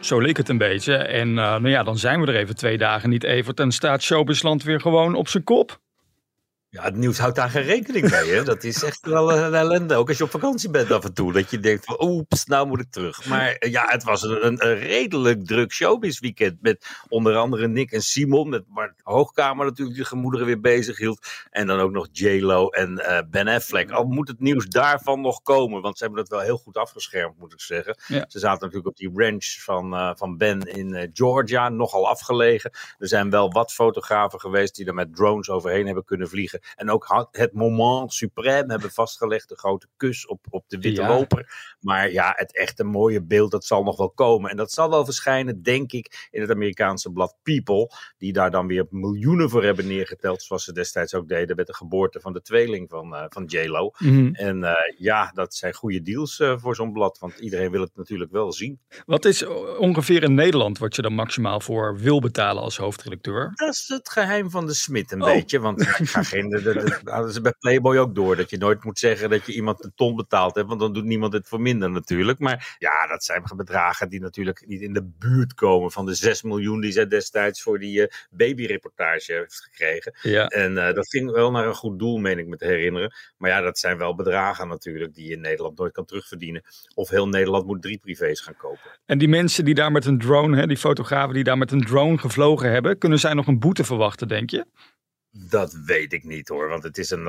zo leek het een beetje. En uh, nou ja, dan zijn we er even twee dagen niet, Evert. En staat showbizland weer gewoon op zijn kop. Ja, het nieuws houdt daar geen rekening mee. Hè? Dat is echt wel een ellende. Ook als je op vakantie bent af en toe. Dat je denkt van oeps, nou moet ik terug. Maar eh, ja, het was een, een redelijk druk showbiz weekend. Met onder andere Nick en Simon. Met Mark Hoogkamer natuurlijk die gemoederen weer bezig hield. En dan ook nog J-Lo en uh, Ben Affleck. Al moet het nieuws daarvan nog komen. Want ze hebben dat wel heel goed afgeschermd moet ik zeggen. Ja. Ze zaten natuurlijk op die ranch van, uh, van Ben in uh, Georgia. Nogal afgelegen. Er zijn wel wat fotografen geweest die er met drones overheen hebben kunnen vliegen. En ook het moment suprême hebben vastgelegd. De grote kus op, op de witte ja. loper. Maar ja, het echte mooie beeld, dat zal nog wel komen. En dat zal wel verschijnen, denk ik, in het Amerikaanse blad People. Die daar dan weer miljoenen voor hebben neergeteld. Zoals ze destijds ook deden met de geboorte van de tweeling van, uh, van J-Lo. Mm -hmm. En uh, ja, dat zijn goede deals uh, voor zo'n blad. Want iedereen wil het natuurlijk wel zien. Wat is ongeveer in Nederland wat je dan maximaal voor wil betalen als hoofdredacteur? Dat is het geheim van de smid een oh. beetje. Want ik ga geen dat, dat hadden ze bij Playboy ook door. Dat je nooit moet zeggen dat je iemand een ton betaald hebt. Want dan doet niemand het voor minder natuurlijk. Maar ja, dat zijn bedragen die natuurlijk niet in de buurt komen van de 6 miljoen die zij destijds voor die uh, babyreportage heeft gekregen. Ja. En uh, dat ging wel naar een goed doel, meen ik me te herinneren. Maar ja, dat zijn wel bedragen natuurlijk die je in Nederland nooit kan terugverdienen. Of heel Nederland moet drie privés gaan kopen. En die mensen die daar met een drone, hè, die fotografen die daar met een drone gevlogen hebben, kunnen zij nog een boete verwachten, denk je? Dat weet ik niet hoor, want het is een,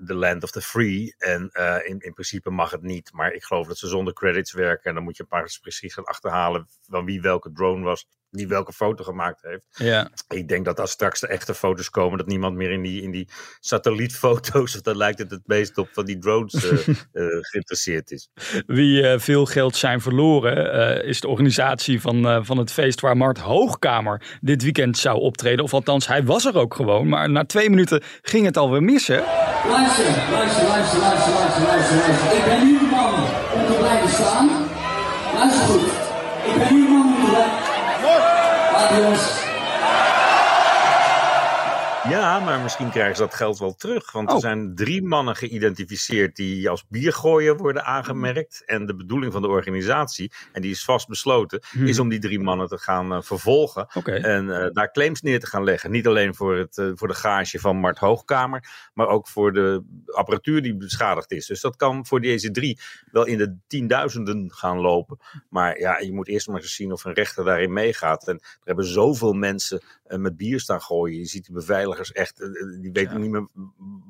de land of the free en uh, in, in principe mag het niet. Maar ik geloof dat ze zonder credits werken en dan moet je een paar precies gaan achterhalen van wie welke drone was die welke foto gemaakt heeft. Ja. Ik denk dat als straks de echte foto's komen, dat niemand meer in die, in die satellietfoto's, of dat lijkt het het meest op, van die drones uh, uh, geïnteresseerd is. Wie uh, veel geld zijn verloren, is de organisatie van, van het feest waar Mart Hoogkamer dit weekend zou optreden. Of althans, hij was er ook gewoon, maar na twee minuten ging het alweer missen. Luister, luister, luister, luister, luister, luister, luister. Ik ben nu de man om te blijven staan. Luister goed. Ik ben nu de man om te blijven Amor. Adeus. Ja, maar misschien krijgen ze dat geld wel terug. Want oh. er zijn drie mannen geïdentificeerd die als biergooien worden aangemerkt. En de bedoeling van de organisatie, en die is vast besloten, hmm. is om die drie mannen te gaan uh, vervolgen. Okay. En uh, daar claims neer te gaan leggen. Niet alleen voor, het, uh, voor de gage van Mart Hoogkamer, maar ook voor de apparatuur die beschadigd is. Dus dat kan voor deze drie wel in de tienduizenden gaan lopen. Maar ja, je moet eerst maar eens zien of een rechter daarin meegaat. En er hebben zoveel mensen met bier staan gooien. Je ziet die echt, die weten ja. niet meer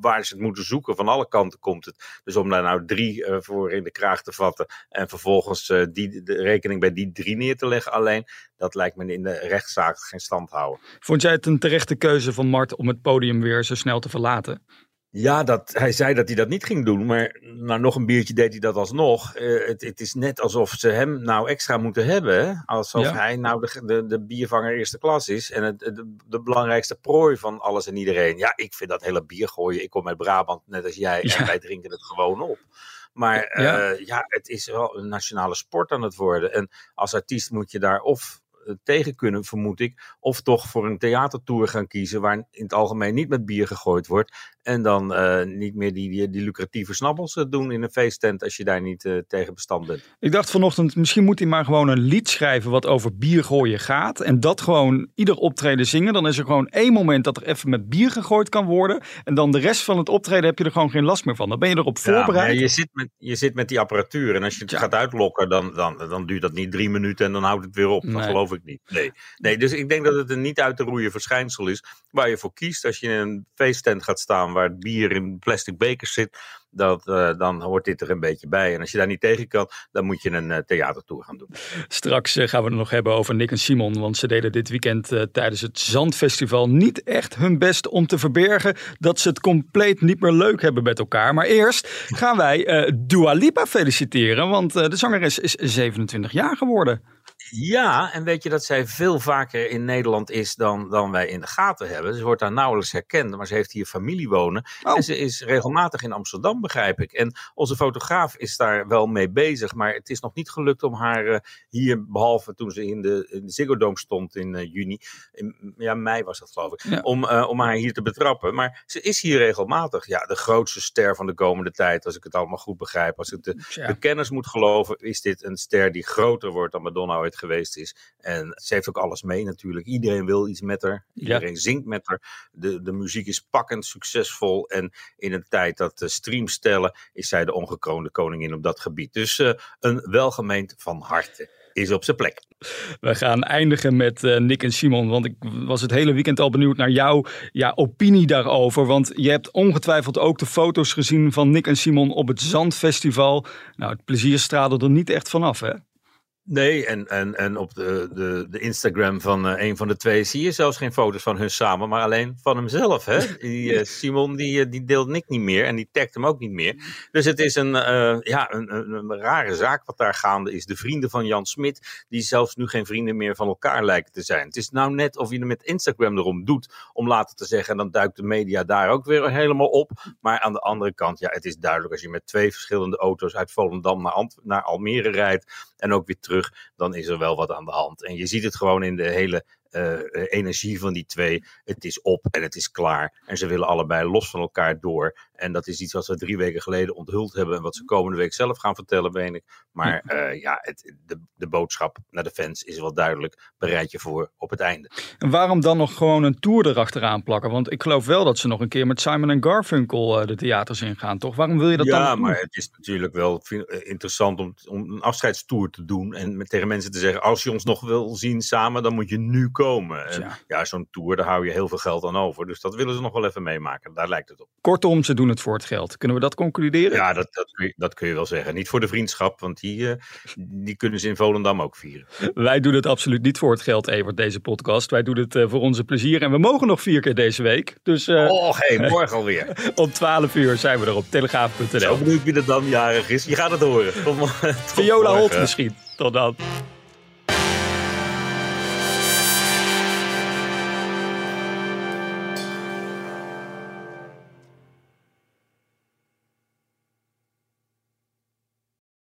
waar ze het moeten zoeken. Van alle kanten komt het. Dus om daar nou drie uh, voor in de kraag te vatten en vervolgens uh, die, de rekening bij die drie neer te leggen alleen, dat lijkt me in de rechtszaak geen stand houden. Vond jij het een terechte keuze van Mart om het podium weer zo snel te verlaten? Ja, dat, hij zei dat hij dat niet ging doen, maar na nog een biertje deed hij dat alsnog. Uh, het, het, is net alsof ze hem nou extra moeten hebben. Alsof ja. hij nou de, de, de, biervanger eerste klas is en het, de, de, belangrijkste prooi van alles en iedereen. Ja, ik vind dat hele bier gooien. Ik kom uit Brabant, net als jij, ja. en wij drinken het gewoon op. Maar ja. Uh, ja, het is wel een nationale sport aan het worden. En als artiest moet je daar of tegen kunnen, vermoed ik. Of toch voor een theatertour gaan kiezen waar in het algemeen niet met bier gegooid wordt. En dan uh, niet meer die, die, die, lucratieve snabbels doen in een feesttent als je daar niet uh, tegen bestand bent. Ik dacht vanochtend, misschien moet hij maar gewoon een lied schrijven wat over bier gooien gaat. En dat gewoon ieder optreden zingen. Dan is er gewoon één moment dat er even met bier gegooid kan worden. En dan de rest van het optreden heb je er gewoon geen last meer van. Dan ben je erop ja, voorbereid. je, zit met, je zit met die apparatuur. En als je het ja. gaat uitlokken, dan, dan, dan duurt dat niet drie minuten en dan houdt het weer op. Dat nee. geloof ik niet. Nee. nee, dus ik denk dat het een niet uit te roeien verschijnsel is. Waar je voor kiest als je in een feesttent gaat staan waar het bier in plastic bekers zit, dat, uh, dan hoort dit er een beetje bij. En als je daar niet tegen kan, dan moet je een uh, theatertour gaan doen. Straks uh, gaan we het nog hebben over Nick en Simon, want ze deden dit weekend tijdens het Zandfestival niet echt hun best om te verbergen dat ze het compleet niet meer leuk hebben met elkaar. Maar eerst gaan wij Dua Lipa feliciteren, want de zangeres is 27 jaar geworden. Ja, en weet je dat zij veel vaker in Nederland is dan, dan wij in de gaten hebben. Ze wordt daar nauwelijks herkend, maar ze heeft hier familie wonen. Oh. En ze is regelmatig in Amsterdam, begrijp ik. En onze fotograaf is daar wel mee bezig, maar het is nog niet gelukt om haar eh, hier, behalve toen ze in de, in de Ziggo Dome stond in eh, juni, in ja, mei was dat geloof ik, Ja. om, eh, om haar hier te betrappen. Maar ze is hier regelmatig. Ja, de grootste ster van de komende tijd, als ik het allemaal goed begrijp. Als ik de Tja. de kenners moet geloven, is dit een ster die groter wordt dan Madonna ooit geweest is. En ze heeft ook alles mee natuurlijk. Iedereen wil iets met haar. Iedereen zingt met haar. De, de muziek is pakkend succesvol. En in een tijd dat de streams tellen, is zij de ongekroonde koningin op dat gebied. Dus eh, een welgemeend van harte is op zijn plek. We gaan eindigen met eh, Nick en Simon. Want ik was het hele weekend al benieuwd naar jouw ja, opinie daarover. Want je hebt ongetwijfeld ook de foto's gezien van Nick en Simon op het Zandfestival. Nou, het plezier straalde er niet echt vanaf, hè? Nee, en, en, en op de, de, de Instagram van eh, een van de twee zie je zelfs geen foto's van hun samen, maar alleen van hemzelf. Hè? Die, eh, Simon die, eh, die deelt Nick niet meer en die tagt hem ook niet meer. Dus het is een, ja, een, een, een rare zaak wat daar gaande is. De vrienden van Jan Smit, die zelfs nu geen vrienden meer van elkaar lijken te zijn. Het is nou net of je er met Instagram erom doet om later te zeggen, en dan duikt de media daar ook weer helemaal op. Maar aan de andere kant, ja, het is duidelijk als je met twee verschillende auto's uit Volendam naar, Ant- naar Almere rijdt en ook weer terug, dan is er wel wat aan de hand. En je ziet het gewoon in de hele energie van die twee. Het is op en het is klaar. En ze willen allebei los van elkaar door. En dat is iets wat we drie weken geleden onthuld hebben. En wat ze komende week zelf gaan vertellen, weet ik. Maar eh, ja, het, de, de boodschap naar de fans is wel duidelijk. Bereid je voor op het einde. En waarom dan nog gewoon een tour erachteraan plakken? Want ik geloof wel dat ze nog een keer met Simon en Garfunkel eh, de theaters ingaan, toch? Waarom wil je dat dan ja, maar het is natuurlijk wel eh, interessant om, om een afscheidstour te doen. En met, tegen mensen te zeggen: als je ons nog wil zien samen, dan moet je nu komen. En Tja. ja, zo'n tour, daar hou je heel veel geld aan over. Dus dat willen ze nog wel even meemaken. Daar lijkt het op. Kortom, ze doen het voor het geld. Kunnen we dat concluderen? Ja, dat, dat, kun je, dat kun je wel zeggen. Niet voor de vriendschap, want die, eh, die kunnen ze in Volendam ook vieren. Wij doen het absoluut niet voor het geld, Evert, deze podcast. Wij doen het eh, voor onze plezier. En we mogen nog vier keer deze week. Dus eh, Oh, hey, morgen alweer. om 12 uur zijn we er op telegraaf.nl. Zo benieuwd wie er dan jarig is. Je gaat het horen. Tot, Viola Holt misschien. Tot dan.